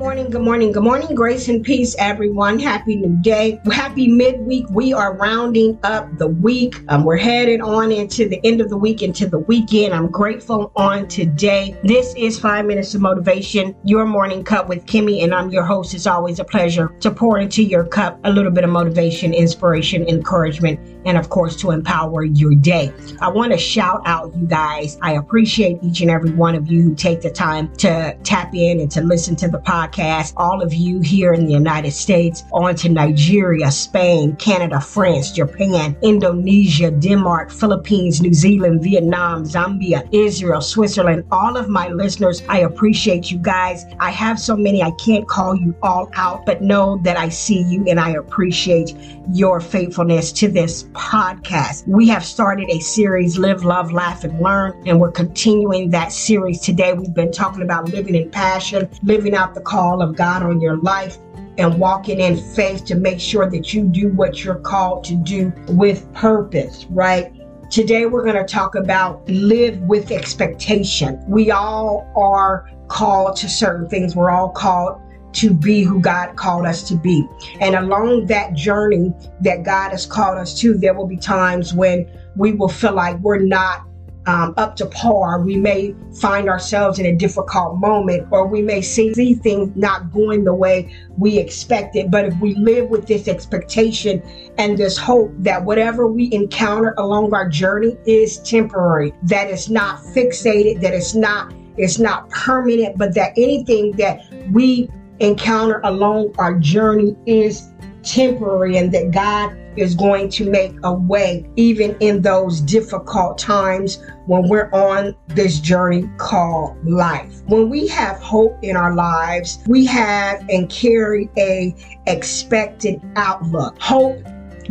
Morning, good morning, good morning. Grace and peace, everyone. Happy new day. Happy midweek. We are rounding up the week. Um, we're headed on into the end of the week, into the weekend. I'm grateful on today. This is Five Minutes of Motivation, your morning cup with Kimmy, and I'm your host. It's always a pleasure to pour into your cup a little bit of motivation, inspiration, encouragement, and of course, to empower your day. I want to shout out you guys. I appreciate each and every one of you who take the time to tap in and to listen to the podcast all of you here in the United States, on to Nigeria, Spain, Canada, France, Japan, Indonesia, Denmark, Philippines, New Zealand, Vietnam, Zambia, Israel, Switzerland, all of my listeners. I appreciate you guys. I have so many, I can't call you all out, but know that I see you and I appreciate your faithfulness to this podcast. We have started a series, Live, Love, Laugh, and Learn, and we're continuing that series today. We've been talking about living in passion, living out the call call of God on your life and walking in faith to make sure that you do what you're called to do with purpose, right? Today, we're going to talk about live with expectation. We all are called to certain things. We're all called to be who God called us to be. And along that journey that God has called us to, there will be times when we will feel like we're not um, up to par. We may find ourselves in a difficult moment, or we may see, things not going the way we expected. But if we live with this expectation and this hope that whatever we encounter along our journey is temporary, that it's not fixated, that it's not it's not permanent, but that anything that we encounter along our journey is temporary and that God is going to make a way even in those difficult times when we're on this journey called life. When we have hope in our lives, we have and carry a expected outlook. Hope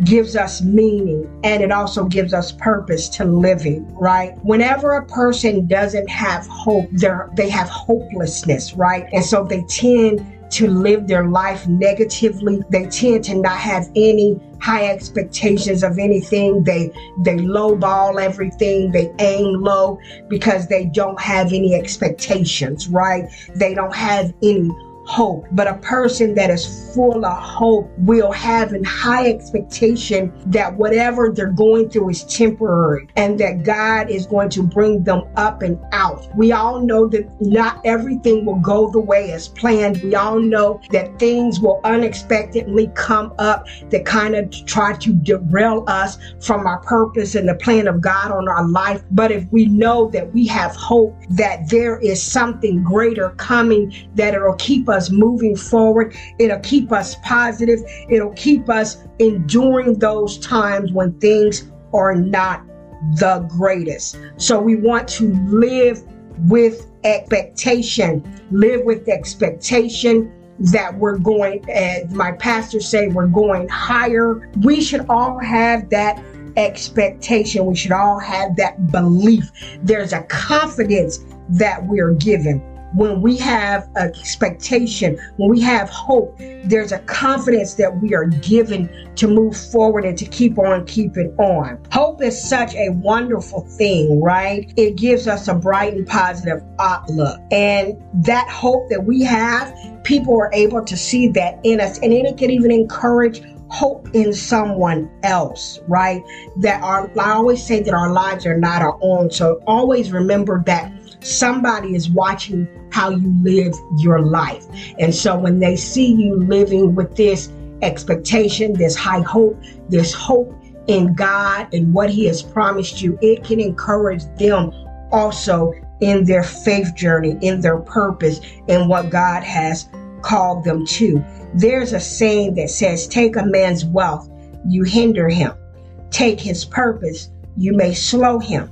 gives us meaning and it also gives us purpose to living, right? Whenever a person doesn't have hope, they they have hopelessness, right? And so they tend to live their life negatively. They tend to not have any high expectations of anything. They they lowball everything. They aim low because they don't have any expectations, right? They don't have any hope. But a person that is full of hope will have a high expectation that whatever they're going through is temporary and that God is going to bring them up and out. We all know that not everything will go the way as planned. We all know that things will unexpectedly come up that kind of try to derail us from our purpose and the plan of God on our life. But if we know that we have hope that there is something greater coming, that it'll keep us us moving forward. It'll keep us positive. It'll keep us enduring those times when things are not the greatest. So we want to live with expectation, live with expectation that we're going, as my pastor say, we're going higher. We should all have that expectation. We should all have that belief. There's a confidence that we're given when we have expectation, when we have hope, there's a confidence that we are given to move forward and to keep on keeping on. Hope is such a wonderful thing, right? It gives us a bright and positive outlook. And that hope that we have, people are able to see that in us. And it can even encourage hope in someone else, right? That our, I always say that our lives are not our own. So always remember that somebody is watching how you live your life. And so when they see you living with this expectation, this high hope, this hope in God and what He has promised you, it can encourage them also in their faith journey, in their purpose, in what God has called them to. There's a saying that says, Take a man's wealth, you hinder him. Take his purpose, you may slow him.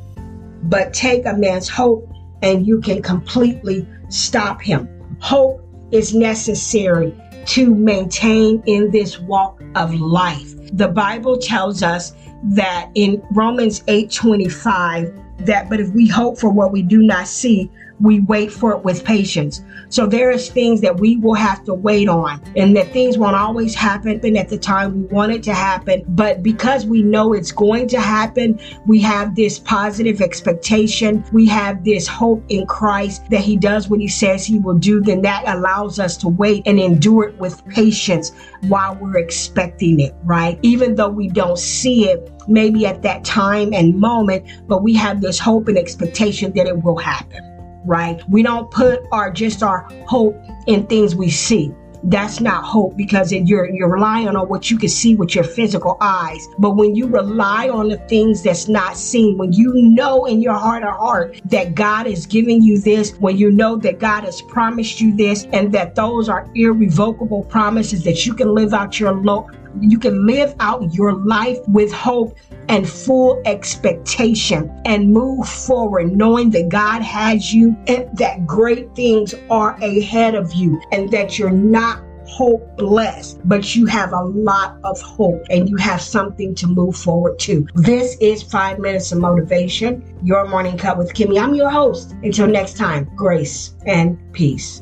But take a man's hope, and you can completely stop him. Hope is necessary to maintain in this walk of life. The Bible tells us that in Romans 8:25 that but if we hope for what we do not see, we wait for it with patience. So there is things that we will have to wait on and that things won't always happen at the time we want it to happen. But because we know it's going to happen, we have this positive expectation. We have this hope in Christ that he does what he says he will do. Then that allows us to wait and endure it with patience while we're expecting it, right? Even though we don't see it maybe at that time and moment, but we have this hope and expectation that it will happen right? We don't put our just our hope in things we see. That's not hope because it, you're you're relying on what you can see with your physical eyes. But when you rely on the things that's not seen, when you know in your heart of heart that God is giving you this, when you know that God has promised you this, and that those are irrevocable promises that you can live out your lo- you can live out your life with hope and full expectation and move forward knowing that God has you and that great things are ahead of you and that you're not hopeless, but you have a lot of hope and you have something to move forward to. This is Five Minutes of Motivation, your morning cup with Kimmy. I'm your host. Until next time, grace and peace.